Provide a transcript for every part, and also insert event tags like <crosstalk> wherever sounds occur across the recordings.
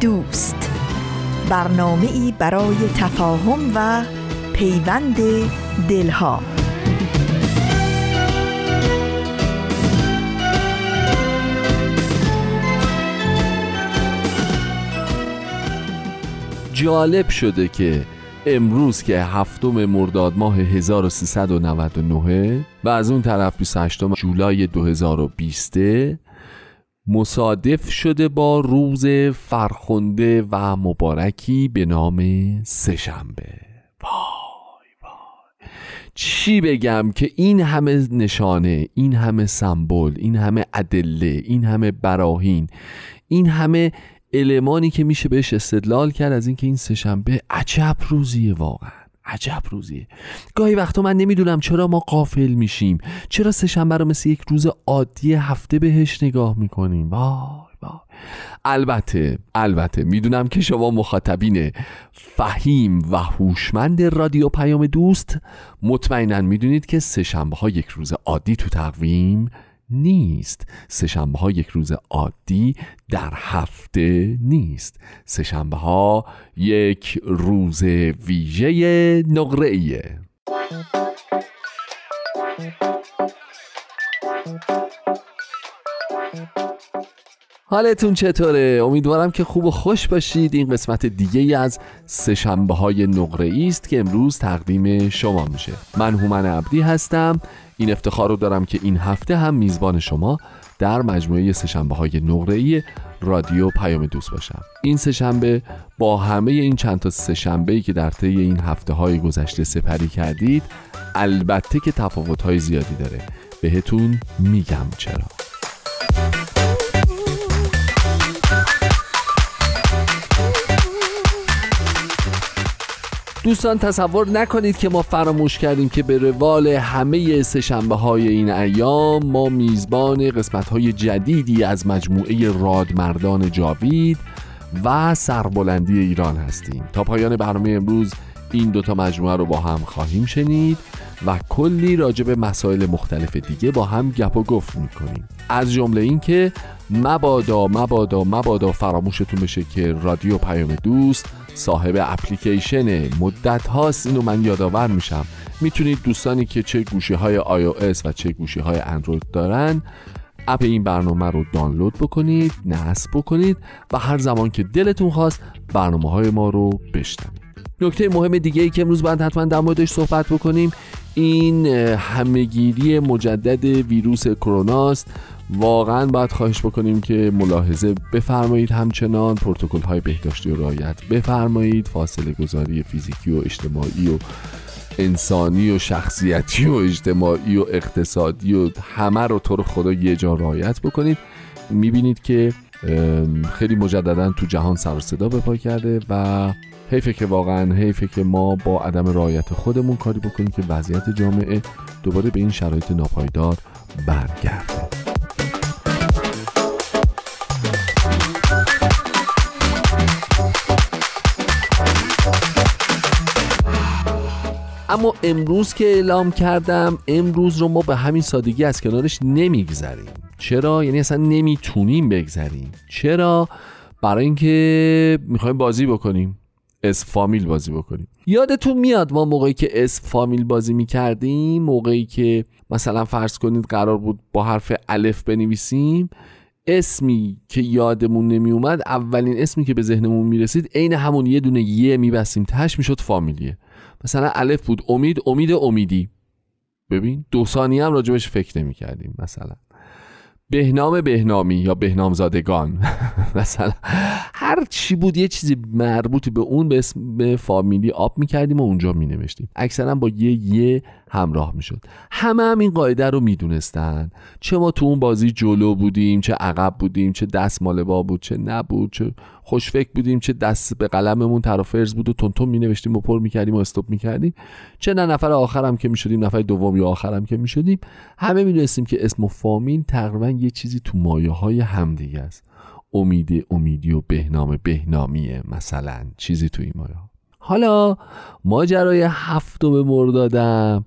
دوست. برنامه ای برای تفاهم و پیوند دلها. جالب شده که امروز که هفتم مرداد ماه 1399 و از اون طرف 28 جولای 2020 مصادف شده با روز فرخنده و مبارکی به نام سهشنبه. وای وای. چی بگم که این همه نشانه این همه سمبل این همه ادله این همه براهین این همه المانی که میشه بهش استدلال کرد از اینکه این سهشنبه عجب روزیه واقعا. عجب روزیه. گاهی وقتا من نمی‌دونم چرا ما قافل میشیم. چرا سهشنبه رو مثل یک روز عادی هفته بهش نگاه می‌کنیم؟ وای وای. البته البته می‌دونم که شما مخاطبین فهیم و هوشمند رادیو پیام دوست مطمئنا می‌دونید که سهشنبه ها یک روز عادی تو تقویم نیست. سهشنبه ها یک روز عادی در هفته نیست. سهشنبه ها یک روز ویژه نقره ایه. حالتون چطوره؟ امیدوارم که خوب و خوش باشید. این قسمت دیگه از سهشنبه های نقره است که امروز تقدیم شما میشه. من هومن عبدی هستم. این افتخار رو دارم که این هفته هم میزبان شما در مجموعه سهشنبه های نقره رادیو پیام دوست باشم. این سهشنبه با همه این چند تا سهشنبه که در طی این هفته های گذشته سپری کردید البته که تفاوت های زیادی داره. بهتون میگم چرا. دوستان تصور نکنید که ما فراموش کردیم که به روال همه سهشنبه های این ایام ما میزبان قسمت های جدیدی از مجموعه رادمردان جاوید و سربلندی ایران هستیم. تا پایان برنامه امروز این دوتا مجموعه رو با هم خواهیم شنید و کلی راجع به مسائل مختلف دیگه با هم گپ و گفت می‌کنیم. از جمله اینکه مبادا مبادا مبادا فراموشتون بشه که رادیو پیام دوست صاحب اپلیکیشن. مدت هاست اینو من یادآور میشم. می‌تونید دوستانی که چه گوشی های iOS و چه گوشی های اندروید دارن اپ این برنامه رو دانلود بکنید نصب بکنید و هر زمان که دلتون خواست برنامه های ما رو بشنوید. نکته مهم دیگه ای که امروز باید حتما در موردش صحبت بکنیم این همهگیری مجدد ویروس کروناست واقعا باید خواهش بکنیم که ملاحظه بفرمایید همچنان پروتکل های بهداشتی و رعایت بفرمایید فاصله گذاری فیزیکی و اجتماعی و انسانی و شخصیتی و اجتماعی و اقتصادی و همه رو طور خدا یه جا رعایت بکنید. می‌بینید که خیلی مجددا تو جهان سر صدا به پا کرده و حیفه که واقعا حیفه که ما با عدم رعایت خودمون کاری بکنیم که وضعیت جامعه دوباره به این شرایط ناپایدار برگرده. اما امروز که اعلام کردم امروز رو ما به همین سادگی از کنارش نمیگذریم. چرا؟ یعنی اصلا نمی‌تونیم بگذریم. چرا؟ برای اینکه می‌خوایم بازی بکنیم. اسم فامیل بازی بکنیم. یادتون میاد ما موقعی که اسم فامیل بازی می‌کردیم موقعی که مثلا فرض کنید قرار بود با حرف الف بنویسیم اسمی که یادمون نمی اومد اولین اسمی که به ذهنمون می‌رسید عین همون یه دونه ی میبستیم. تهش می‌شد فامیلیه. مثلا الف بود امید امید امیدی. ببین دو ثانیه هم راجبش فکر نمی کردیم مثلا. بهنام بهنامی یا بهنام زادگان <laughs> مثلا هر چی بود یه چیزی مربوط به اون به اسم فامیلی آب می‌کردیم و اونجا مینوشتیم. اکثرا با یه یه همراه می‌شد. همه هم این قاعده رو می‌دونستن. چه ما تو اون بازی جلو بودیم چه عقب بودیم چه دست مال با بود چه نبود چه خوشفکر بودیم چه دست به قلممون فرض بود و تونتون می نوشتیم و پر می‌کردیم و استوب می‌کردیم. چه نه نفر آخرم که می‌شدیم نفر دوم یا آخرم که می‌شدیم. همه می‌دونستیم که اسم و فامیل تقریبا یه چیزی تو مایه های همدیگه است. امید امیدی و بهنام بهنامیه مثلا چیزی تو این مایه حالا ماجرای هفتم مردادم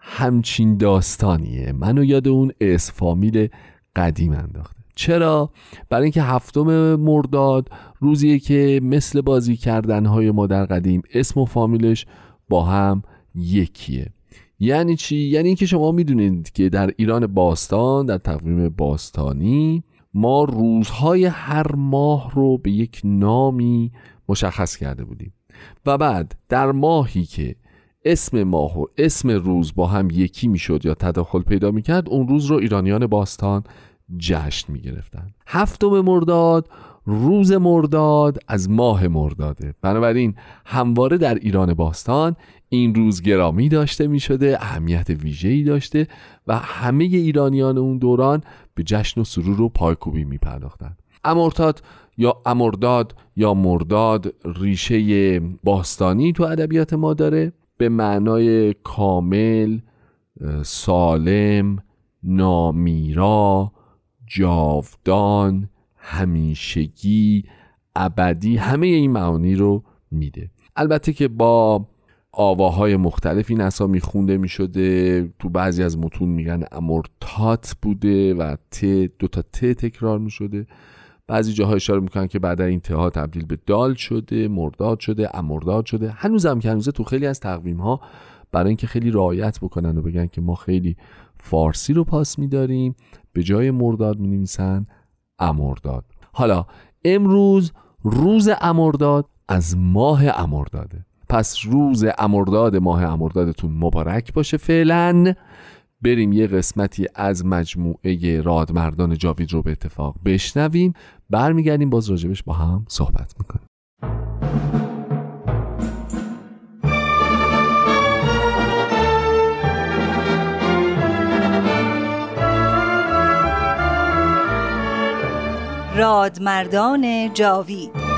همچین داستانیه. منو یاد اون اس فامیل قدیم انداخته. چرا؟ برای اینکه هفتم مرداد روزیه که مثل بازی کردنهای ما در قدیم اسم و فامیلش با هم یکیه. یعنی چی؟ یعنی اینکه شما می‌دونید که در ایران باستان در تقویم باستانی ما روزهای هر ماه رو به یک نامی مشخص کرده بودیم. و بعد در ماهی که اسم ماه و اسم روز با هم یکی می‌شد یا تداخل پیدا می‌کرد اون روز رو ایرانیان باستان جشن می گرفتن هفتم مرداد روز مرداد از ماه مرداده. بنابراین همواره در ایران باستان این روز گرامی داشته می شده اهمیت ویژه‌ای داشته و همه ایرانیان اون دوران به جشن و سرور و پایکوبی می پرداختن امرتاد یا امرداد یا مرداد ریشه باستانی تو ادبیات ما داره به معنای کامل سالم نامیرا جاودان همیشگی ابدی همه این معانی رو میده. البته که با آواهای مختلف این اسامی خونده می تو بعضی از متون میگن امورتات بوده و ت دو تا ت تکرار می شده بعضی جاها اشاره می‌کنن که بعد این ها تبدیل به دال شده مرداد شده امرداد شده. هنوزم که هنوزه تو خیلی از تقویم ها برای اینکه خیلی رعایت بکنن و بگن که ما خیلی فارسی رو پاس میداریم به جای مرداد می نویسن امرداد. حالا امروز روز امرداد از ماه امرداده. پس روز امرداد ماه امردادتون مبارک باشه فعلا. بریم یه قسمتی از مجموعه رادمردان جاوید رو به اتفاق بشنویم. برمیگردیم باز راجبش با هم صحبت می‌کنیم. رادمردان جاوید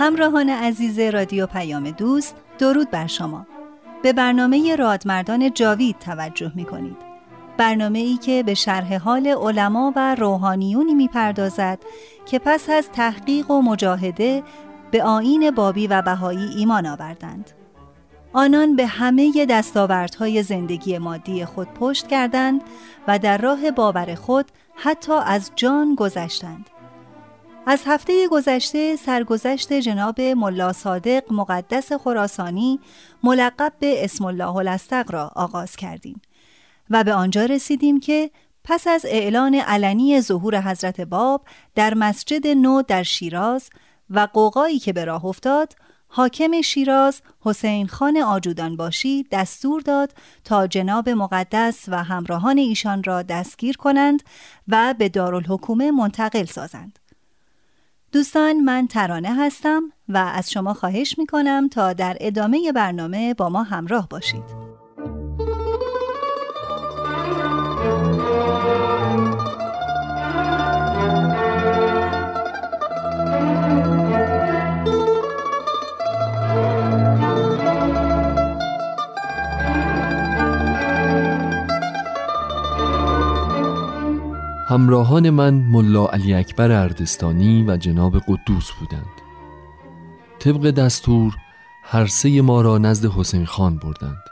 همراهان عزیز رادیو پیام دوست درود بر شما. به برنامه رادمردان جاوید توجه می کنید برنامه ای که به شرح حال علما و روحانیونی می پردازد که پس از تحقیق و مجاهده به آین بابی و بهایی ایمان آوردند. آنان به همه دستاوردهای زندگی مادی خود پشت کردند و در راه باور خود حتی از جان گذشتند. از هفته گذشته سرگذشت جناب ملا صادق مقدس خراسانی ملقب به اسم الله الاستق را آغاز کردیم و به آنجا رسیدیم که پس از اعلان علنی ظهور حضرت باب در مسجد نو در شیراز و قوقایی که به راه افتاد حاکم شیراز حسین خان آجودان باشی دستور داد تا جناب مقدس و همراهان ایشان را دستگیر کنند و به دارالحکومه منتقل سازند. دوستان من ترانه هستم و از شما خواهش می کنم تا در ادامه برنامه با ما همراه باشید. همراهان من ملا علی اکبر اردستانی و جناب قدوس بودند. طبق دستور هر سه ما را نزد حسین خان بردند.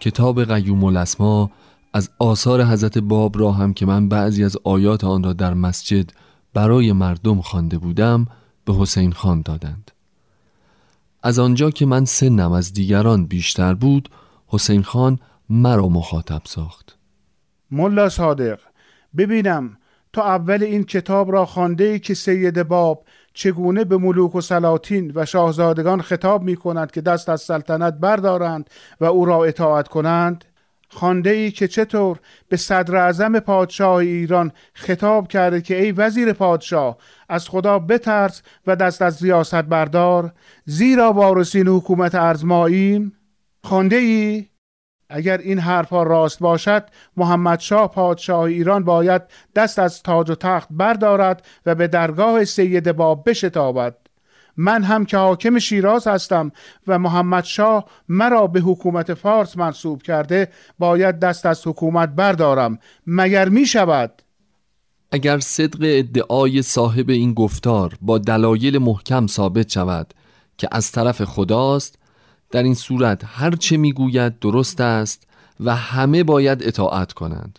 کتاب قیوم الاسما از آثار حضرت باب را هم که من بعضی از آیات آن را در مسجد برای مردم خوانده بودم به حسین خان دادند. از آنجا که من سنم از دیگران بیشتر بود حسین خان مرا مخاطب ساخت. ملا صادق ببینم تا اول این کتاب را خانده ای که سید باب چگونه به ملوک و سلاطین و شاهزادگان خطاب می کند که دست از سلطنت بردارند و او را اطاعت کنند؟ خانده ای که چطور به صدر اعظم پادشاه ایران خطاب کرده که ای وزیر پادشاه از خدا بترس و دست از ریاست بردار زیرا وارثین حکومت ارزماییم؟ خانده ای اگر این حرفها راست باشد محمد شاه پادشاه ایران باید دست از تاج و تخت بردارد و به درگاه سید باب بشتابد من هم که حاکم شیراز هستم و محمد شاه مرا به حکومت فارس منصوب کرده باید دست از حکومت بردارم مگر می شود؟ اگر صدق ادعای صاحب این گفتار با دلایل محکم ثابت شود که از طرف خداست در این صورت هر چه می‌گوید درست است و همه باید اطاعت کنند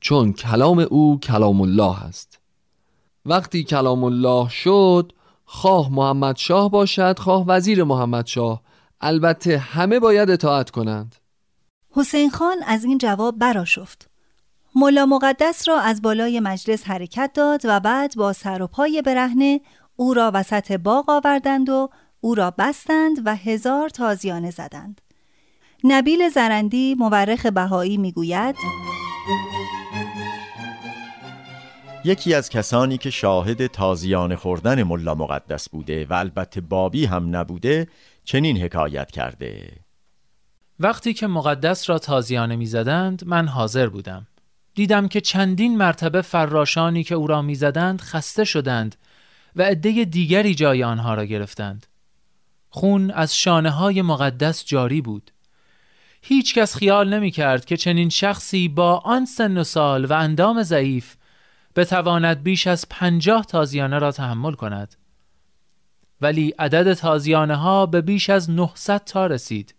چون کلام او کلام الله است. وقتی کلام الله شد خواه محمد شاه باشد خواه وزیر محمد شاه البته همه باید اطاعت کنند. حسین خان از این جواب براشفت ملا مقدس را از بالای مجلس حرکت داد و بعد با سر و پای برهنه او را وسط باغ آوردند و او را بستند و هزار تازیانه زدند. نبیل زرندی مورخ بهایی می‌گوید یکی از کسانی که شاهد تازیان خوردن ملا مقدس بوده و البته بابی هم نبوده چنین حکایت کرده. وقتی که مقدس را تازیانه می‌زدند من حاضر بودم. دیدم که چندین مرتبه فراشانی که او را می‌زدند خسته شدند و عده دیگری جای آنها را گرفتند. خون از شانه های مقدس جاری بود. هیچ کس خیال نمی کرد که چنین شخصی با آن سن و سال و اندام ضعیف بتواند بیش از پنجاه تازیانه را تحمل کند. ولی عدد تازیانه ها به بیش از 900 تا رسید.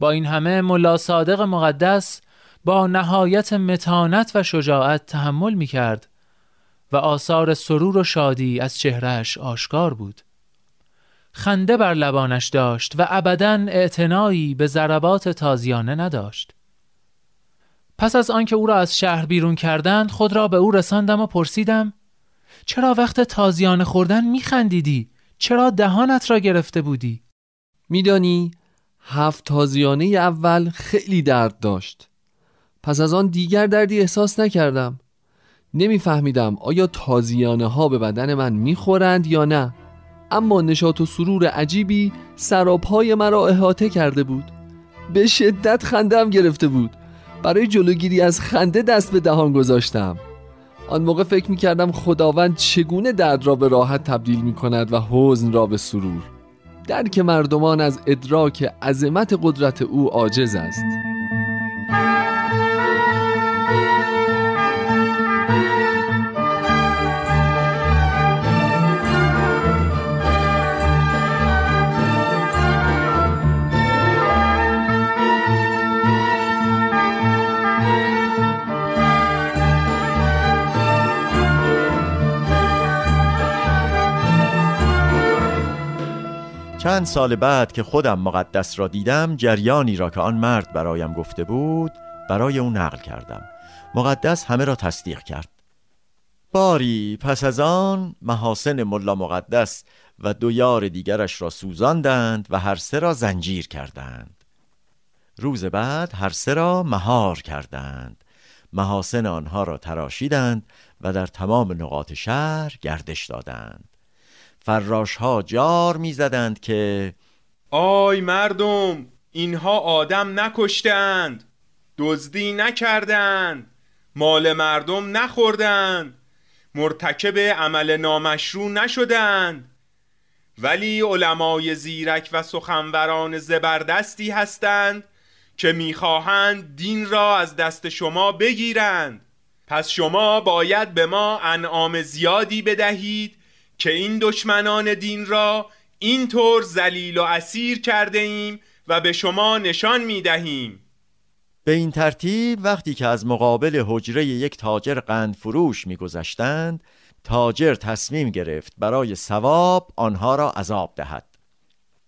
با این همه ملا صادق مقدس با نهایت متانت و شجاعت تحمل می کرد و آثار سرور و شادی از چهرهش آشکار بود. خنده بر لبانش داشت و ابدا اعتنایی به ضربات تازیانه نداشت پس از آنکه او را از شهر بیرون کردند خود را به او رساندم و پرسیدم چرا وقت تازیانه خوردن میخندیدی؟ چرا دهانت را گرفته بودی؟ میدانی هفت تازیانه اول خیلی درد داشت پس از آن دیگر دردی احساس نکردم نمیفهمیدم آیا تازیانه ها به بدن من می‌خورند یا نه اما نشاط و سرور عجیبی سراپای مرا احاطه کرده بود. به شدت خندم گرفته بود. برای جلوگیری از خنده دست به دهان گذاشتم. آن موقع فکر می کردم خداوند چگونه درد را به راحت تبدیل می کند و حزن را به سرور. درک مردمان از ادراک عظمت قدرت او عاجز است. چند سال بعد که خودم مقدس را دیدم جریانی را که آن مرد برایم گفته بود برای او نقل کردم. مقدس همه را تصدیق کرد. باری پس از آن محاسن ملا مقدس و دو یار دیگرش را سوزاندند و هر سه را زنجیر کردند. روز بعد هر سه را مهار کردند. محاسن آنها را تراشیدند و در تمام نقاط شهر گردش دادند. فراش ها جار می‌زدند که آی مردم اینها آدم نکشتند دزدی نکردند مال مردم نخوردند مرتکب عمل نامشروع نشدند. ولی علمای زیرک و سخنوران زبردستی هستند که می‌خواهند دین را از دست شما بگیرند. پس شما باید به ما انعام زیادی بدهید که این دشمنان دین را اینطور ذلیل و اسیر کرده ایم و به شما نشان می دهیم. به این ترتیب وقتی که از مقابل حجره یک تاجر قند فروش میگذشتند تاجر تصمیم گرفت برای ثواب آنها را عذاب دهد.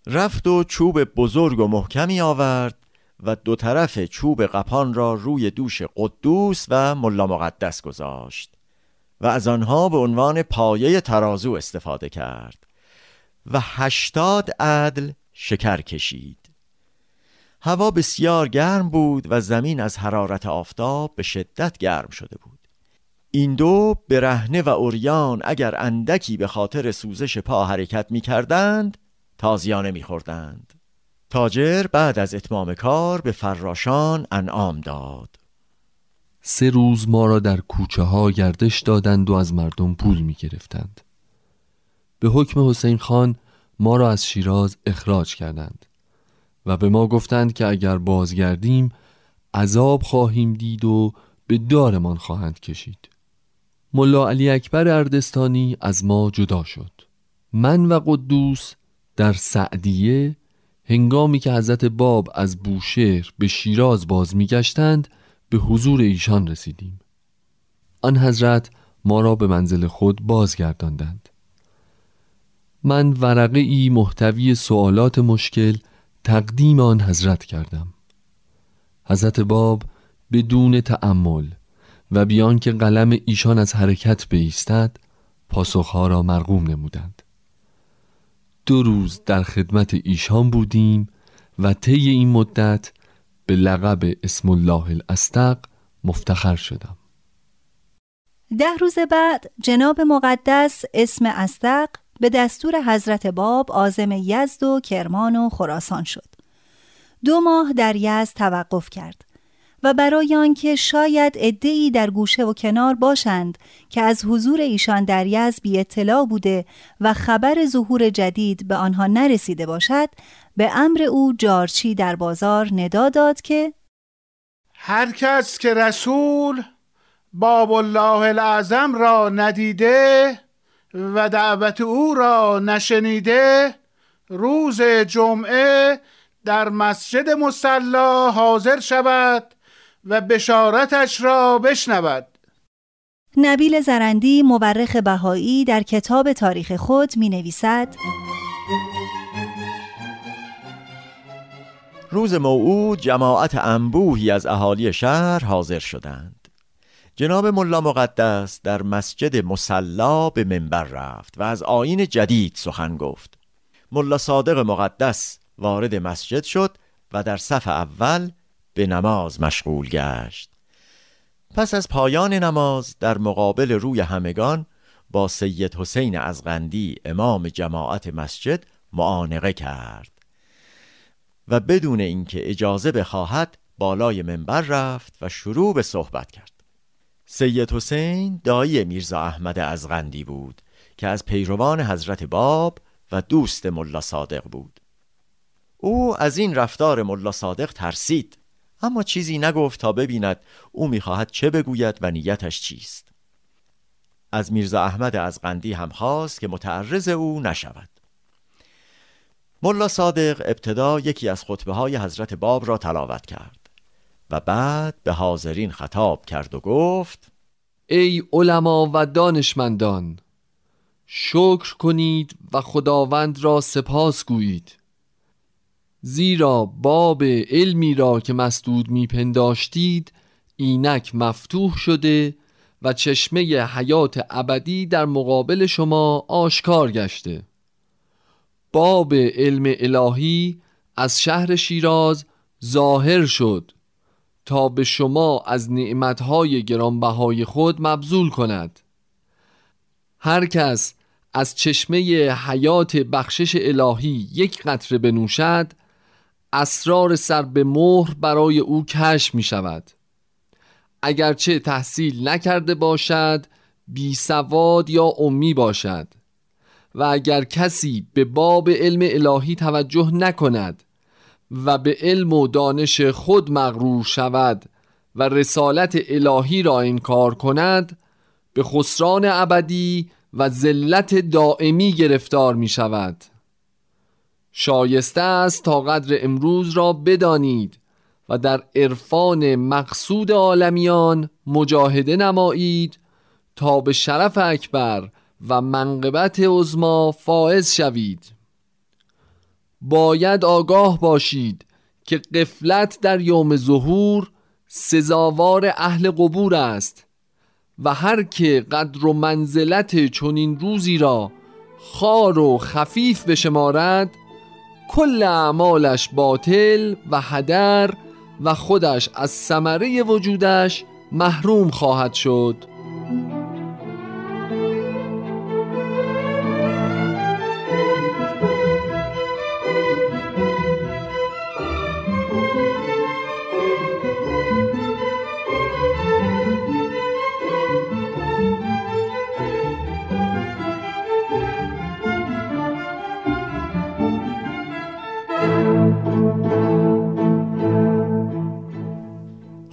رفت و چوب بزرگ و محکمی آورد و دو طرف چوب قپان را روی دوش قدوس و ملا مقدس گذاشت. و از آنها به عنوان پایه ترازو استفاده کرد و هشتاد عدل شکر کشید. هوا بسیار گرم بود و زمین از حرارت آفتاب به شدت گرم شده بود. این دو برهنه و اوریان اگر اندکی به خاطر سوزش پا حرکت می کردند تازیانه می خوردند. تاجر بعد از اتمام کار به فراشان انعام داد. سه روز ما را در کوچه ها گردش دادند و از مردم پول می گرفتند. به حکم حسین خان ما را از شیراز اخراج کردند و به ما گفتند که اگر بازگردیم عذاب خواهیم دید و به دارمان خواهند کشید ملا علی اکبر اردستانی از ما جدا شد من و قدوس در سعدیه هنگامی که حضرت باب از بوشهر به شیراز باز میگشتند به حضور ایشان رسیدیم. آن حضرت ما را به منزل خود بازگرداندند. من ورقه ای محتوی سوالات مشکل تقدیم آن حضرت کردم. حضرت باب بدون تأمل و بیان که قلم ایشان از حرکت بیستد پاسخها را مرغوم نمودند. دو روز در خدمت ایشان بودیم و طی این مدت به لقب اسم الله الاستق مفتخر شدم ده روز بعد جناب مقدس اسم استق به دستور حضرت باب آزم یزد و کرمان و خراسان شد. دو ماه در یزد توقف کرد و برای آنکه شاید عدهای در گوشه و کنار باشند که از حضور ایشان در یزد بی اطلاع بوده و خبر ظهور جدید به آنها نرسیده باشد به امر او جارچی در بازار ندا داد که هر کس که رسول باب الله الاعظم را ندیده و دعوت او را نشنیده روز جمعه در مسجد مسلا حاضر شود و بشارتش را بشنود. نبیل زرندی مورخ بهایی در کتاب تاریخ خود می نویسد روز موعود جماعت انبوهی از اهالی شهر حاضر شدند. جناب ملا مقدس در مسجد مسلا به منبر رفت و از آین جدید سخن گفت. ملا صادق مقدس وارد مسجد شد و در صف اول به نماز مشغول گشت. پس از پایان نماز در مقابل روی همگان با سید حسین ازغندی امام جماعت مسجد معانقه کرد. و بدون اینکه اجازه بخواهد بالای منبر رفت و شروع به صحبت کرد. سید حسین دایی میرزا احمد ازغندی بود که از پیروان حضرت باب و دوست ملا صادق بود. او از این رفتار ملا صادق ترسید اما چیزی نگفت تا ببیند او می‌خواهد چه بگوید و نیتش چیست. از میرزا احمد از قندی هم خواست که متعرض او نشود. ملا صادق ابتدا یکی از خطبه های حضرت باب را تلاوت کرد و بعد به حاضرین خطاب کرد و گفت ای علما و دانشمندان شکر کنید و خداوند را سپاس گویید. زیرا باب علمی را که مسدود میپنداشتید اینک مفتوح شده و چشمه حیات ابدی در مقابل شما آشکار گشته. باب علم الهی از شهر شیراز ظاهر شد تا به شما از نعمتهای گرانبهای خود مبذول کند. هر کس از چشمه حیات بخشش الهی یک قطره بنوشد اسرار سر به مهر برای او کشف می شود اگرچه تحصیل نکرده باشد بی سواد یا امی باشد. و اگر کسی به باب علم الهی توجه نکند و به علم و دانش خود مغرور شود و رسالت الهی را انکار کند به خسران ابدی و ذلت دائمی گرفتار می شود. شایسته است تا قدر امروز را بدانید و در عرفان مقصود عالمیان مجاهده نمایید تا به شرف اکبر و منقبت عظما فائز شوید. باید آگاه باشید که قفلت در یوم ظهور سزاوار اهل قبور است و هر که قدر و منزلت چنین روزی را خار و خفیف بشمارد کل اعمالش باطل و هدر و خودش از ثمره وجودش محروم خواهد شد.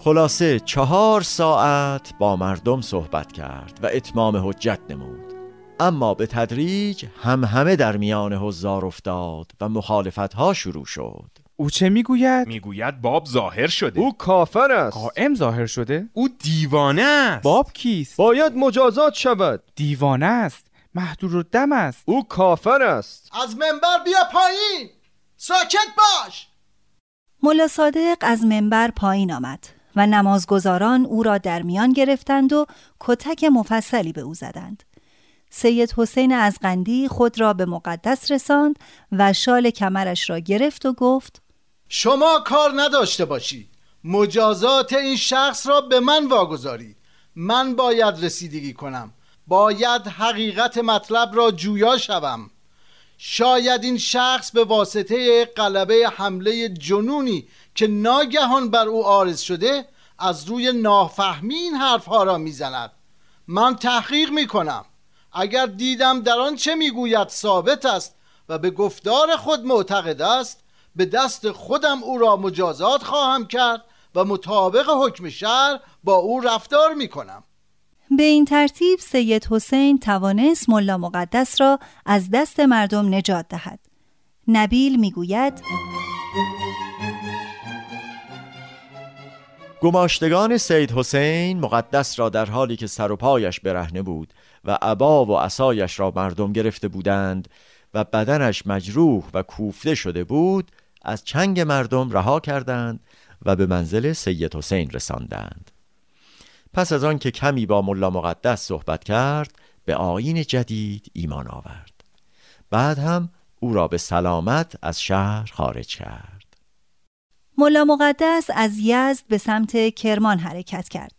خلاصه چهار ساعت با مردم صحبت کرد و اتمام حجت نمود. اما به تدریج هم همه در میان حضار افتاد و مخالفت ها شروع شد. او چه می‌گوید؟ می‌گوید باب ظاهر شده. او کافر است. قائم ظاهر شده؟ او دیوانه است. باب کیست؟ باید مجازات شود. دیوانه است. محدور و دم است. او کافر است. از منبر بیا پایین. ساکت باش. ملا صادق از منبر پایین آمد. و نمازگزاران او را در میان گرفتند و کتک مفصلی به او زدند. سید حسین از قندی خود را به مقدس رساند و شال کمرش را گرفت و گفت شما کار نداشته باشید مجازات این شخص را به من واگذارید من باید رسیدگی کنم. باید حقیقت مطلب را جویا شوم. شاید این شخص به واسطه قلبه حمله جنونی که ناگهان بر او آرز شده از روی نافهمی این حرفها را می‌زند. من تحقیق می‌کنم. اگر دیدم در آن چه می‌گوید ثابت است و به گفتار خود معتقد است به دست خودم او را مجازات خواهم کرد و مطابق حکم شهر با او رفتار می‌کنم. به این ترتیب سید حسین توانست ملا مقدس را از دست مردم نجات دهد. نبیل می‌گوید گماشتگان سید حسین مقدس را در حالی که سر و پایش برهنه بود و عبا و عصایش را مردم گرفته بودند و بدنش مجروح و کوفته شده بود از چنگ مردم رها کردند و به منزل سید حسین رساندند. پس از آن که کمی با ملا مقدس صحبت کرد به آین جدید ایمان آورد. بعد هم او را به سلامت از شهر خارج کرد. ملا مقدس از یزد به سمت کرمان حرکت کرد.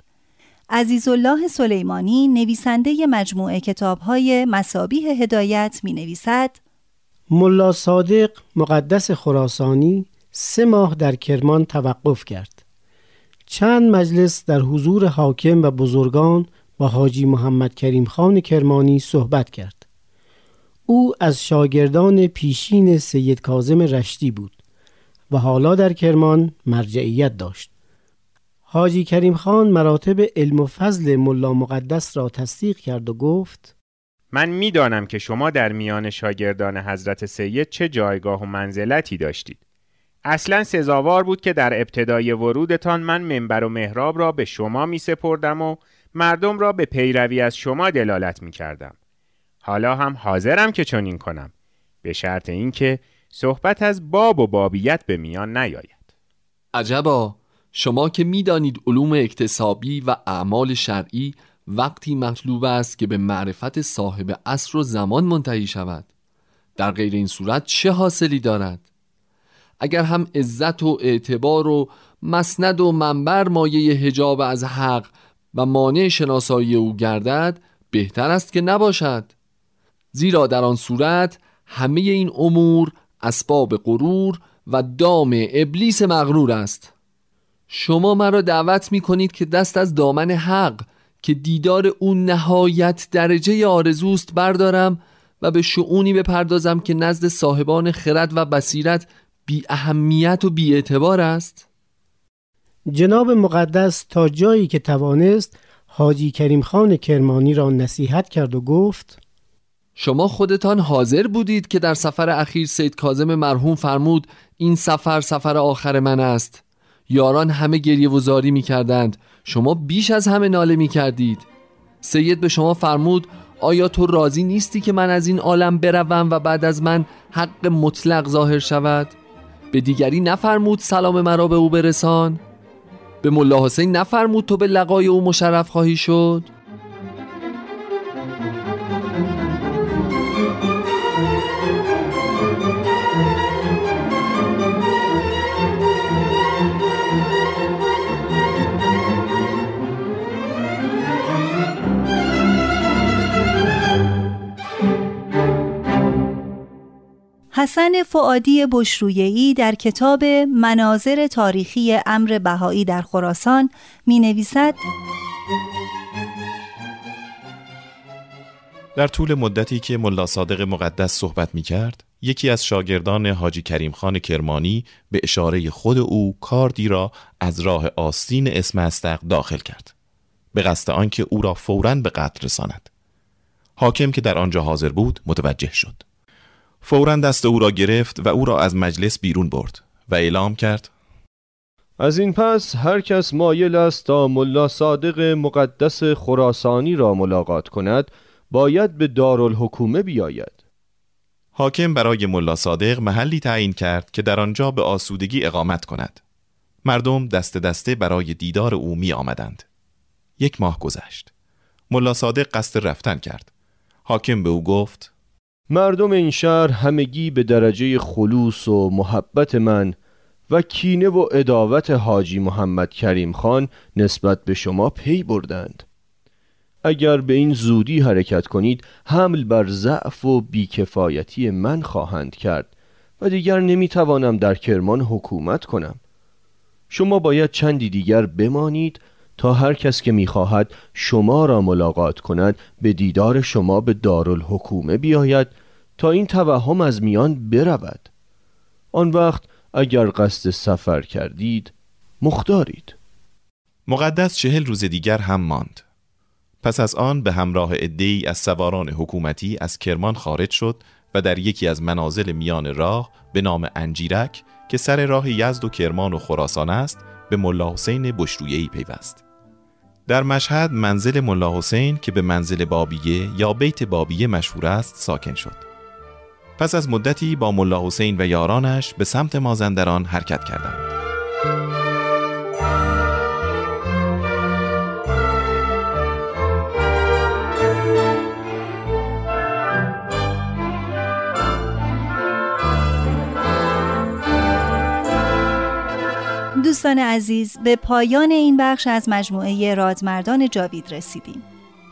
عزیزالله سلیمانی نویسنده مجموعه کتابهای مسابیه هدایت می نویسد ملا صادق مقدس خراسانی سه ماه در کرمان توقف کرد. چند مجلس در حضور حاکم و بزرگان با حاجی محمد کریم خان کرمانی صحبت کرد. او از شاگردان پیشین سید کازم رشتی بود. و حالا در کرمان مرجعیت داشت. حاجی کریم خان مراتب علم و فضل ملا مقدس را تصدیق کرد و گفت من می‌دانم که شما در میان شاگردان حضرت سید چه جایگاه و منزلتی داشتید. اصلا سزاوار بود که در ابتدای ورودتان من منبر و محراب را به شما می سپردم و مردم را به پیروی از شما دلالت می کردم. حالا هم حاضرم که چنین کنم به شرط اینکه صحبت از باب و بابیت به میان نیاید. عجبا شما که می‌دانید علوم اکتسابی و اعمال شرعی وقتی مطلوب است که به معرفت صاحب عصر و زمان منتهی شود در غیر این صورت چه حاصلی دارد؟ اگر هم عزت و اعتبار و مسند و منبر مایه هجاب از حق و مانع شناسایی او گردد بهتر است که نباشد. زیرا در آن صورت همه این امور اسباب غرور و دام ابلیس مغرور است. شما مرا دعوت می کنید که دست از دامن حق که دیدار اون نهایت درجه آرزوست بردارم و به شعونی بپردازم که نزد صاحبان خرد و بصیرت بی اهمیت و بی اعتبار است. جناب مقدس تا جایی که توانست حاجی کریم خان کرمانی را نصیحت کرد و گفت شما خودتان حاضر بودید که در سفر اخیر سید کازم مرحوم فرمود این سفر سفر آخر من است. یاران همه گریه و زاری می کردند شما بیش از همه ناله می کردید سید به شما فرمود آیا تو راضی نیستی که من از این عالم بروم و بعد از من حق مطلق ظاهر شود؟ به دیگری نفرمود سلام مرا به او برسان. به ملا حسین نفرمود تو به لقای او مشرف خواهی شد؟ حسن فعادی بشرویهی در کتاب مناظر تاریخی امر بهایی در خراسان می نویسد در طول مدتی که ملا صادق مقدس صحبت می کرد، یکی از شاگردان حاجی کریم خان کرمانی به اشاره خود او کاردی را از راه آستین اسم استق داخل کرد. به قصد آنکه او را فوراً به قتل رساند. حاکم که در آنجا حاضر بود متوجه شد. فورا دست او را گرفت و او را از مجلس بیرون برد و اعلام کرد. از این پس هر کس مایل است تا ملا صادق مقدس خراسانی را ملاقات کند باید به دارالحکومه بیاید. حاکم برای ملا صادق محلی تعیین کرد که در آنجا به آسودگی اقامت کند. مردم دست دسته برای دیدار او می آمدند. یک ماه گذشت. ملا صادق قصد رفتن کرد. حاکم به او گفت مردم این شهر همگی به درجه خلوص و محبت من و کینه و اداوت حاجی محمد کریم خان نسبت به شما پی بردند. اگر به این زودی حرکت کنید حمل بر ضعف و بیکفایتی من خواهند کرد و دیگر نمی‌توانم در کرمان حکومت کنم. شما باید چندی دیگر بمانید تا هر کس که می‌خواهد شما را ملاقات کند به دیدار شما به دارالحکومه بیاید تا این توهم از میان برود. آن وقت اگر قصد سفر کردید مختارید. مقدس چهل روز دیگر هم ماند. پس از آن به همراه عدهای از سواران حکومتی از کرمان خارج شد و در یکی از منازل میان راه به نام انجیرک که سر راه یزد و کرمان و خراسان است به ملا حسین بشرویهی پیوست. در مشهد منزل ملا حسین که به منزل بابیه یا بیت بابیه مشهور است ساکن شد. پس از مدتی با ملا حسین و یارانش به سمت مازندران حرکت کردند. دوستان عزیز به پایان این بخش از مجموعه رادمردان جاوید رسیدیم.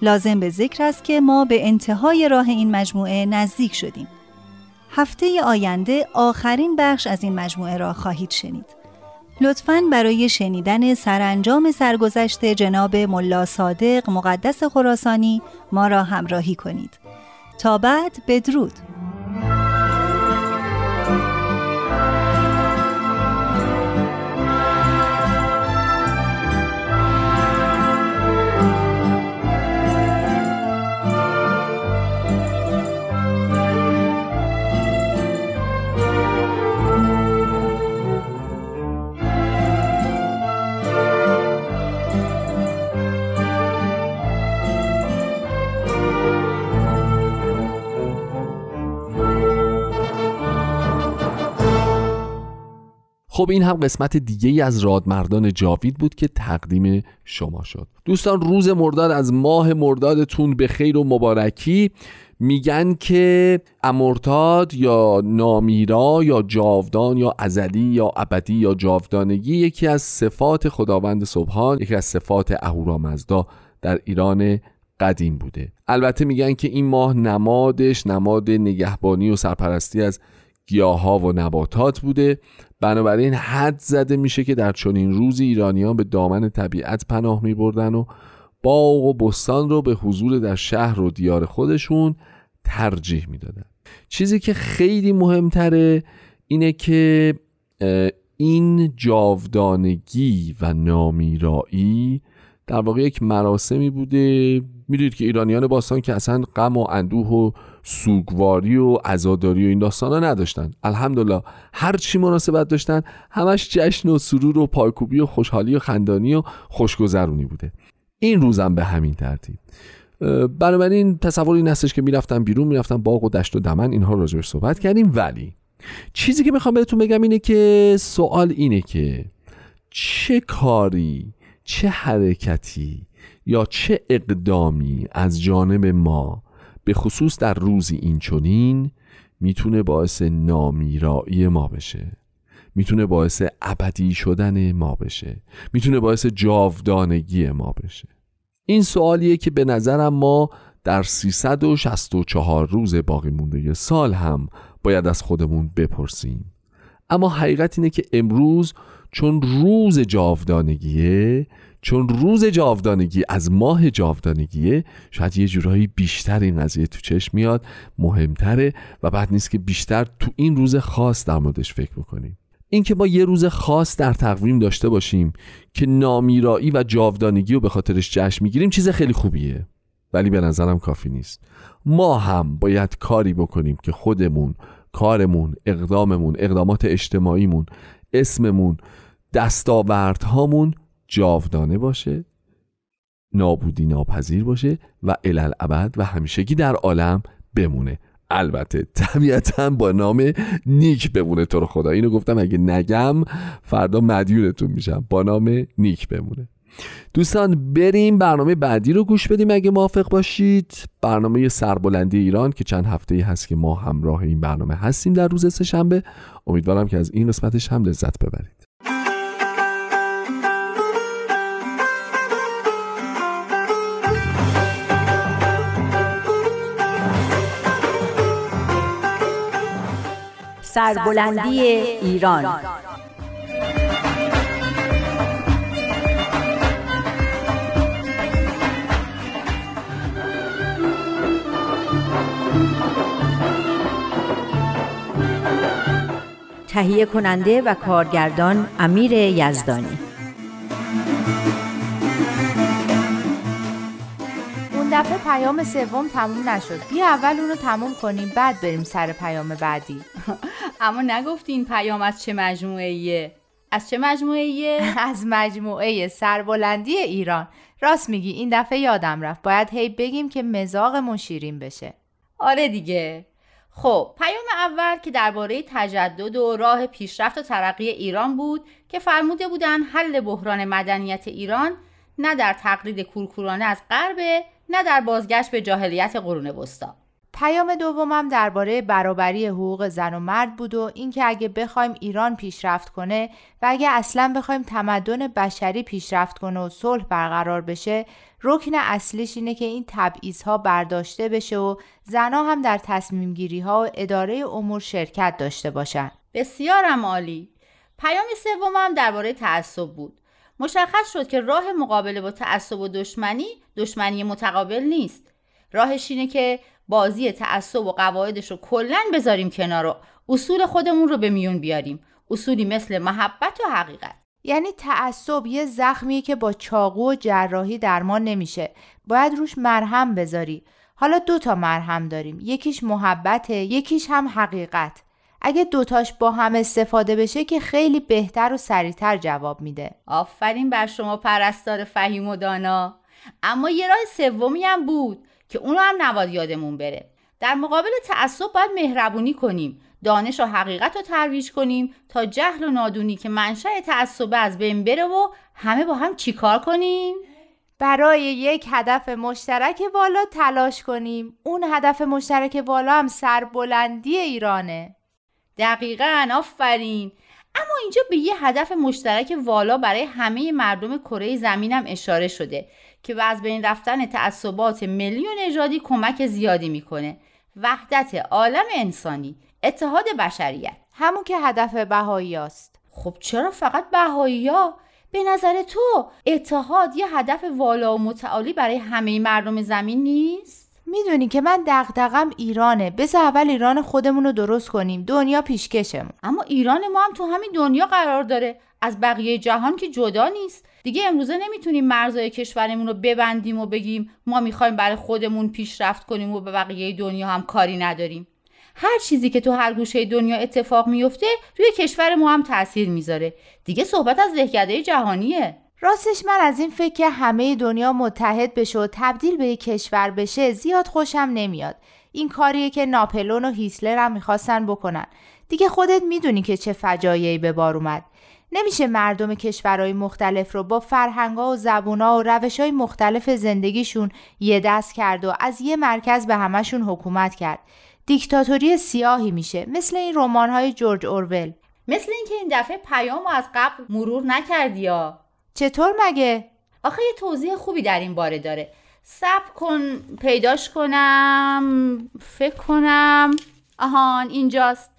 لازم به ذکر است که ما به انتهای راه این مجموعه نزدیک شدیم. هفته آینده آخرین بخش از این مجموعه را خواهید شنید. لطفاً برای شنیدن سرانجام سرگذشت جناب ملا صادق مقدس خراسانی ما را همراهی کنید. تا بعد بدرود. خب این هم قسمت دیگه ای از رادمردان جاوید بود که تقدیم شما شد. دوستان روز مرداد از ماه مردادتون به خیر و مبارکی. میگن که امرتاد یا نامیرا یا جاودان یا ازلی یا ابدی یا جاودانگی یکی از صفات خداوند سبحان یکی از صفات اهورامزدا در ایران قدیم بوده. البته میگن که این ماه نمادش نماد نگهبانی و سرپرستی از گیاه ها و نباتات بوده. بنابراین حد زده میشه که در چنین روزی ایرانیان به دامن طبیعت پناه می بردن و باغ و بستان رو به حضور در شهر و دیار خودشون ترجیح می‌دادن. چیزی که خیلی مهمتره اینه که این جاودانگی و نامیرایی در واقع یک مراسمی بوده. می‌دونید که ایرانیان باستان که اصلا غم و اندوه و سوگواری و عزاداری و این داستان ها نداشتن. الحمدلله هر چی مناسبت داشتن همش جشن و سرور و پایکوبی و خوشحالی و خندانی و خوشگذرونی بوده. این روزم به همین ترتیب. بنابراین تصور این هستش که می‌رفتم بیرون می‌رفتم باغ و دشت و دمن اینها راجبش صحبت کردیم. ولی چیزی که می‌خوام بهتون بگم اینه که سوال اینه که چه کاری چه حرکتی یا چه اقدامی از جانب ما به خصوص در روزی این چونین می‌تونه باعث نامیرایی ما بشه. می‌تونه باعث ابدی شدن ما بشه. می‌تونه باعث جاودانگی ما بشه. این سوالیه که به نظرم ما در 364 روز باقی مونده سال هم باید از خودمون بپرسیم. اما حقیقت اینه که امروز چون روز جاودانگیه چون روز جاودانگی از ماه جاودانگیه شاید یه جورایی بیشتر این قضیه تو چشم میاد مهمتره و بعد نیست که بیشتر تو این روز خاص در موردش فکر بکنیم. اینکه ما یه روز خاص در تقویم داشته باشیم که نامیرایی و جاودانگی رو به خاطرش جشن می‌گیریم چیز خیلی خوبیه. ولی به نظرم کافی نیست. ما هم باید کاری بکنیم که خودمون کارمون اقداممون اقدامات اجتماعیمون اسممون دستاوردهامون جاودانه باشه نابودی ناپذیر باشه و الالعبد و همیشگی در عالم بمونه. البته طبیعتا با نام نیک بمونه تو رو خدا. اینو گفتم اگه نگم فردا مدیونتون میشم. با نام نیک بمونه. دوستان بریم برنامه بعدی رو گوش بدیم اگه موافق باشید. برنامه سربلندی ایران که چند هفته ای هست که ما همراه این برنامه هستیم در روز سهشنبه امیدوارم که از این قسمتش هم لذت ببرید. سربلندی ایران. تهیه کننده و کارگردان امیر یزدانی. دفعه پیام سوم تموم نشد. بیا اول اونو تموم کنیم بعد بریم سر پیام بعدی. <laughs> اما نگفتی این پیام از چه مجموعه ایه از چه مجموعه ایه؟ <laughs> از مجموعه سربلندی ایران. راست میگی این دفعه یادم رفت. باید هی بگیم که مزاقمون شیرین بشه. آره دیگه. خب پیام اول که درباره تجدد و راه پیشرفت و ترقی ایران بود که فرموده بودن حل بحران مدنیت ایران نه در تقلید کورکورانه از غرب نه در بازگشت به جاهلیت قرون وسطا. پیام دومم درباره برابری حقوق زن و مرد بود و اینکه اگه بخوایم ایران پیشرفت کنه و اگه اصلا بخوایم تمدن بشری پیشرفت کنه و صلح برقرار بشه رکن اصلیش اینه که این تبعیض ها برداشته بشه و زنها هم در تصمیم گیری ها و اداره امور شرکت داشته باشن. بسیارم عالی. پیام سومم درباره تعصب بود. مشخص شد که راه مقابله با تعصب و دشمنی دشمنی متقابل نیست. راهش اینه که بازی تعصب و قواعدش رو کلا بذاریم کنار و اصول خودمون رو به میون بیاریم. اصولی مثل محبت و حقیقت. یعنی تعصب یه زخمیه که با چاقو و جراحی درمان نمیشه. باید روش مرهم بذاری. حالا دو تا مرهم داریم. یکیش محبته یکیش هم حقیقت. اگه دوتاش با هم استفاده بشه که خیلی بهتر و سریعتر جواب میده. آفرین بر شما پرستار فهیم و دانا. اما یه راه سومی هم بود. که اونو هم نباید یادمون بره. در مقابل تعصب باید مهربونی کنیم. دانش و حقیقت رو ترویج کنیم تا جهل و نادونی که منشأ تعصب از بین بره و همه با هم چیکار کنیم؟ برای یک هدف مشترک والا تلاش کنیم. اون هدف مشترک والا هم سربلندی ایرانه. دقیقا آفرین. اما اینجا به یه هدف مشترک والا برای همه مردم کره زمینم اشاره شده. که به از بین رفتن تعصبات ملی و نژادی کمک زیادی می‌کنه. وحدت عالم انسانی اتحاد بشریت. همون که هدف بهایی است. خب چرا فقط بهایی ها؟ به نظر تو اتحاد یه هدف والا و متعالی برای همه مردم زمین نیست؟ می‌دونی که من دغدغم ایرانه. بذار اول ایران خودمون رو درست کنیم. دنیا پیشکشمون. اما ایران ما هم تو همین دنیا قرار داره. از بقیه جهان که جدا نیست. دیگه امروزه نمی‌تونیم مرزهای کشورمون رو ببندیم و بگیم ما می‌خوایم برای خودمون پیشرفت کنیم و به بقیه دنیا هم کاری نداریم. هر چیزی که تو هر گوشه دنیا اتفاق میفته روی کشور ما هم تاثیر می‌ذاره. دیگه صحبت از دهکده جهانیه. راستش من از این فکر که همه دنیا متحد بشه و تبدیل به یک کشور بشه زیاد خوشم نمیاد. این کاریه که ناپلون و هیتلر هم می‌خواستن بکنن. دیگه خودت می‌دونی که چه فجایعی به بار اومد. نمیشه مردم کشورهای مختلف رو با فرهنگا و زبونا و روشهای مختلف زندگیشون یه دست کرد و از یه مرکز به همشون حکومت کرد. دیکتاتوری سیاهی میشه مثل این رمان‌های جورج اورول. مثل اینکه این دفعه پیامو از قبل مرور نکردی یا چطور مگه؟ آخه یه توضیح خوبی در این باره داره. سب کن پیداش کنم فکر کنم. آهان اینجاست.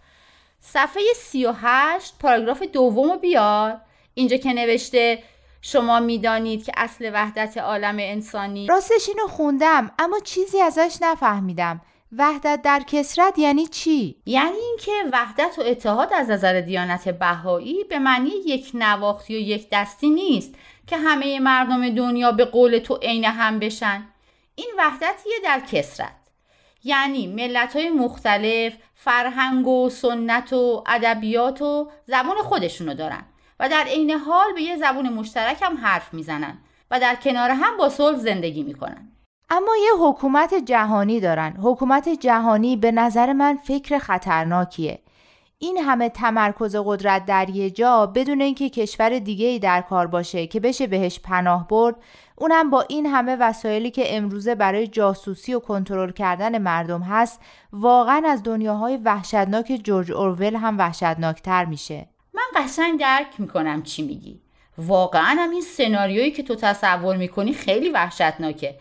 صفحه 38 پاراگراف دوم رو بیار. اینجا که نوشته شما می‌دانید که اصل وحدت عالم انسانی. راستش اینو خوندم اما چیزی ازش نفهمیدم. وحدت در کسرت یعنی چی؟ یعنی اینکه وحدت و اتحاد از نظر دیانت بهایی به معنی یک نواختی و یک دستی نیست که همه مردم دنیا به قول تو عین هم بشن. این وحدتیه در کسرت. یعنی ملت های مختلف فرهنگ و سنت و ادبیات و زبان خودشونو دارن و در عین حال به یه زبون مشترک هم حرف می‌زنن و در کنار هم با صلح زندگی می‌کنن. اما یه حکومت جهانی دارن. حکومت جهانی به نظر من فکر خطرناکیه. این همه تمرکز قدرت در یه جا بدون اینکه کشور دیگه ای در کار باشه که بشه بهش پناه برد اونم با این همه وسایلی که امروزه برای جاسوسی و کنترل کردن مردم هست واقعا از دنیاهای وحشتناک جورج اورول هم وحشتناکتر میشه. من قشنگ درک می‌کنم چی میگی. واقعا هم این سناریویی که تو تصور می‌کنی خیلی وحشتناکه.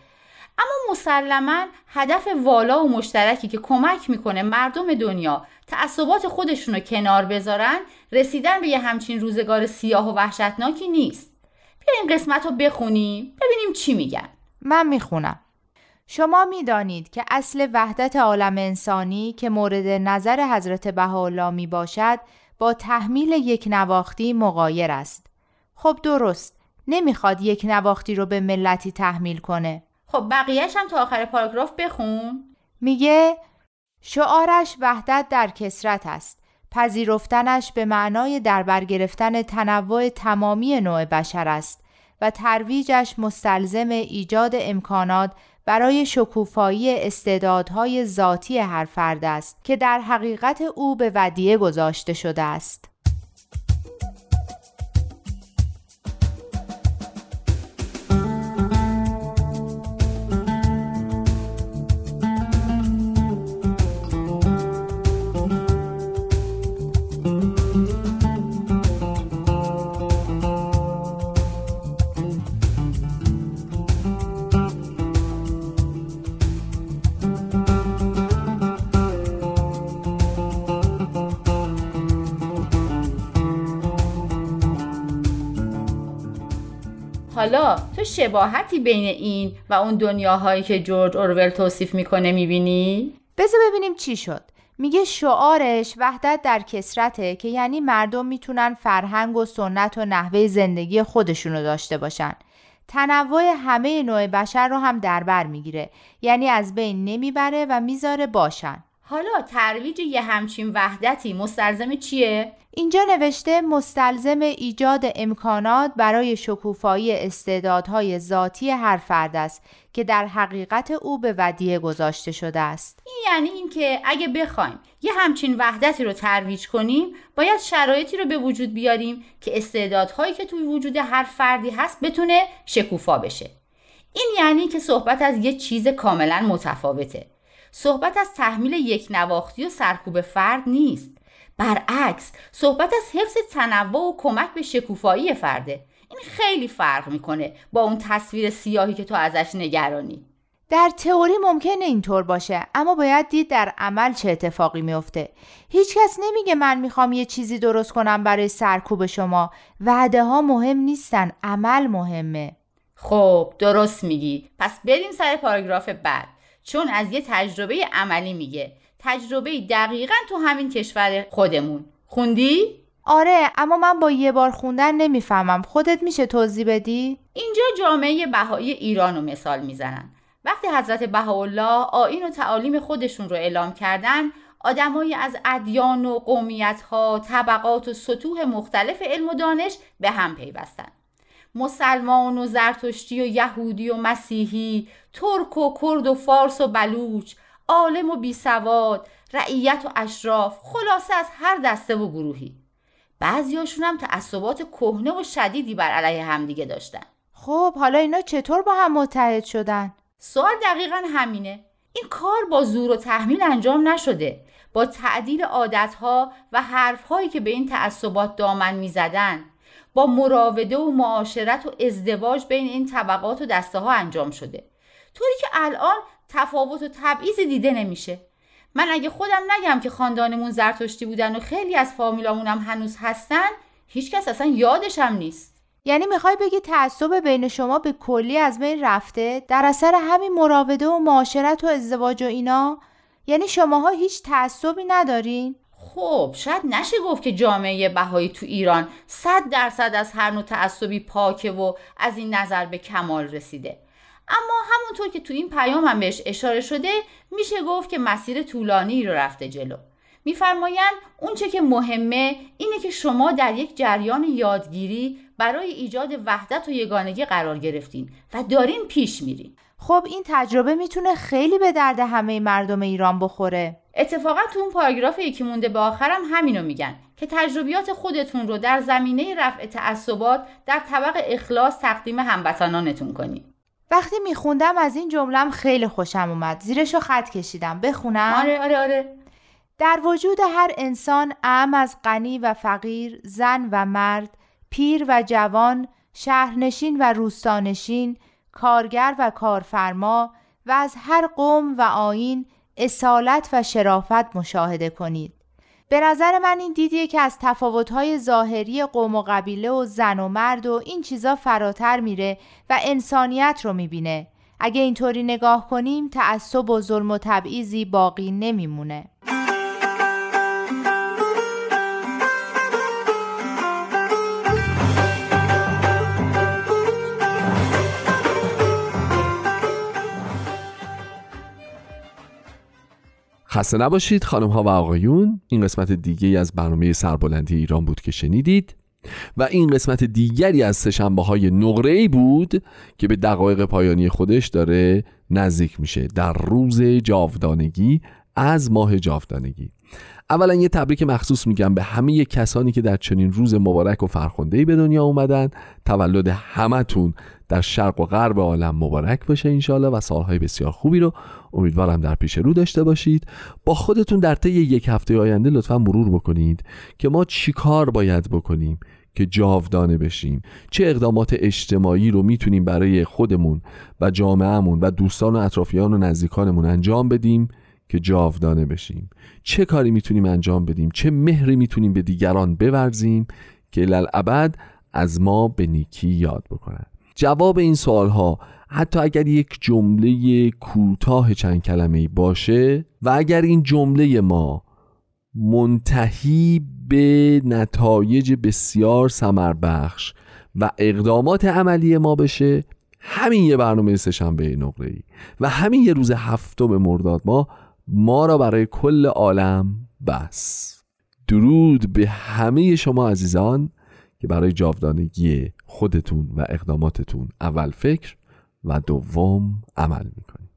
اما مسلما هدف والا و مشترکی که کمک می‌کنه مردم دنیا تعصبات خودشون رو کنار بذارن رسیدن به یه همچین روزگار سیاه و وحشتناکی نیست بیا این قسمت رو بخونیم ببینیم چی میگن من می‌خونم شما می‌دانید که اصل وحدت عالم انسانی که مورد نظر حضرت بهاءالله می باشد با تحمیل یک نواختی مقایر است. خب درست نمی‌خواد یک نواختی رو به ملتی تحمیل کنه. خب بقیهش هم تا آخر پاراگراف بخون میگه شعارش وحدت در کسرت است پذیرفتنش به معنای دربر گرفتن تنوع تمامی نوع بشر است و ترویجش مستلزم ایجاد امکانات برای شکوفایی استعدادهای ذاتی هر فرد است که در حقیقت او به ودیه گذاشته شده است. حالا تو شباهتی بین این و اون دنیاهایی که جورج اورول توصیف می‌کنه می‌بینی؟ بذار ببینیم چی شد. میگه شعارش وحدت در کسرته که یعنی مردم می‌تونن فرهنگ و سنت و نحوه زندگی خودشونو داشته باشن. تنوع همه نوع بشر رو هم در بر می‌گیره. یعنی از بین نمی‌بره و می‌ذاره باشن. حالا ترویج یه همچین وحدتی مستلزم چیه؟ اینجا نوشته مستلزم ایجاد امکانات برای شکوفایی استعدادهای ذاتی هر فرد است که در حقیقت او به ودیه گذاشته شده است. این یعنی اینکه اگه بخوایم یه همچین وحدتی رو ترویج کنیم باید شرایطی رو به وجود بیاریم که استعدادهایی که توی وجود هر فردی هست بتونه شکوفا بشه. این یعنی که صحبت از یه چیز کاملا متفاوته. صحبت از تحمیل یک نواختی و سرکوب فرد نیست. برعکس صحبت از حفظ تنوع و کمک به شکوفایی فرده. این خیلی فرق می‌کنه با اون تصویر سیاهی که تو ازش نگرانی. در تئوری ممکنه اینطور باشه اما باید دید در عمل چه اتفاقی میفته هیچکس نمیگه من می‌خوام یه چیزی درست کنم برای سرکوب شما. وعده ها مهم نیستن عمل مهمه. خب درست میگی. پس بریم سر پاراگراف بعد. چون از یه تجربه عملی میگه. تجربه دقیقا تو همین کشور خودمون. خوندی؟ آره اما من با یه بار خوندن نمی‌فهمم. خودت میشه توضیح بدی؟ اینجا جامعه بهایی ایران رو مثال می‌زنن. وقتی حضرت بهاءالله آین و تعالیم خودشون رو اعلام کردن آدمایی از ادیان و قومیت ها طبقات و سطوح مختلف علم و دانش به هم پیوستن. مسلمان و زرتشتی و یهودی و مسیحی ترک و کرد و فارس و بلوچ عالم و بیسواد رعیت و اشراف خلاصه از هر دسته و گروهی. بعضیاشون هم تعصبات کهنه و شدیدی بر علیه همدیگه داشتن. خب حالا اینا چطور با هم متحد شدن؟ سوال دقیقا همینه. این کار با زور و تحمیل انجام نشده. با تعدیل عادتها و حرفهایی که به این تعصبات دامن می‌زدن. با مراوده و معاشرت و ازدواج بین این طبقات و دسته ها انجام شده. طوری که الان تفاوت و تبعیض دیده نمیشه. من اگه خودم نگم که خاندانمون زرتشتی بودن و خیلی از فامیلامونم هنوز هستن هیچکس اصلا یادشم نیست. یعنی می‌خوای بگی تعصب بین شما به کلی از بین رفته؟ در اثر همین مراوده و معاشرت و ازدواج و اینا؟ یعنی شماها هیچ تعصبی ندارین؟ خب شاید نشه گفت که جامعه بهایی تو ایران صد درصد از هر نوع تعصبی پاکه و از این نظر به کمال رسیده. اما همونطور که تو این پیام هم بهش اشاره شده میشه گفت که مسیر طولانی رو رفته جلو. میفرمایند اونچه که مهمه اینه که شما در یک جریان یادگیری برای ایجاد وحدت و یگانگی قرار گرفتین و دارین پیش میرین. خب این تجربه می‌تونه خیلی به درد همه مردم ایران بخوره. اتفاقا تو اون پاراگراف یکی مونده به آخرم همینو میگن که تجربیات خودتون رو در زمینه رفع تعصبات در طبق اخلاص تقدیم هموطنانتون کنید وقتی میخوندم از این جملم خیلی خوشم اومد. زیرشو خط کشیدم. بخونم. آره آره آره. در وجود هر انسان اعم از غنی و فقیر زن و مرد پیر و جوان شهرنشین و روستانشین کارگر و کارفرما و از هر قوم و آین اصالت و شرافت مشاهده کنید. به نظر من این دیدیه که از تفاوت‌های ظاهری قوم و قبیله و زن و مرد و این چیزا فراتر میره و انسانیت رو می‌بینه. اگه اینطوری نگاه کنیم تعصب و ظلم و تبعیضی باقی نمیمونه. خسته نباشید خانم ها و آقایون. این قسمت دیگه از برنامه سربلندی ایران بود که شنیدید. و این قسمت دیگری از سشنبه های نقره ای بود که به دقایق پایانی خودش داره نزدیک میشه در روز جاودانگی از ماه جاودانگی. اولا یه تبریک مخصوص میگم به همه کسانی که در چنین روز مبارک و فرخنده به دنیا اومدن. تولد همتون در شرق و غرب عالم مبارک باشه انشالله و سالهای بسیار خوبی رو امیدوارم در پیش رو داشته باشید. با خودتون در طی یک هفته آینده لطفا مرور بکنید که ما چیکار باید بکنیم که جاودانه بشیم. چه اقدامات اجتماعی رو می‌تونیم برای خودمون و جامعهمون و دوستان و اطرافیان و نزدیکانمون انجام بدیم که جاودانه بشیم. چه کاری می‌تونیم انجام بدیم؟ چه مهری می‌تونیم به دیگران بورزیم که للابد از ما به نیکی یاد بکنن؟ جواب این سوال ها حتی اگر یک جمله کوتاه چند کلمه باشه و اگر این جمله ما منتهی به نتایج بسیار سمربخش و اقدامات عملی ما بشه همین یه برنامه سهشنبه نقره ای و همین یه روز هفتم مرداد ما ما را برای کل عالم بس. درود به همه شما عزیزان که برای جاودانگی خودتون و اقداماتتون اول فکر و دوم عمل می‌کنید.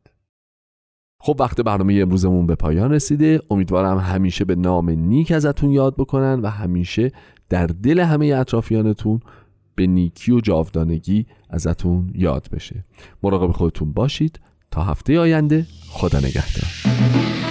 خب وقت برنامه امروزمون به پایان رسیده. امیدوارم همیشه به نام نیک ازتون یاد بکنن و همیشه در دل همه اطرافیانتون به نیکی و جاودانگی ازتون یاد بشه. مراقب خودتون باشید. تا هفته آینده خدا نگهدار.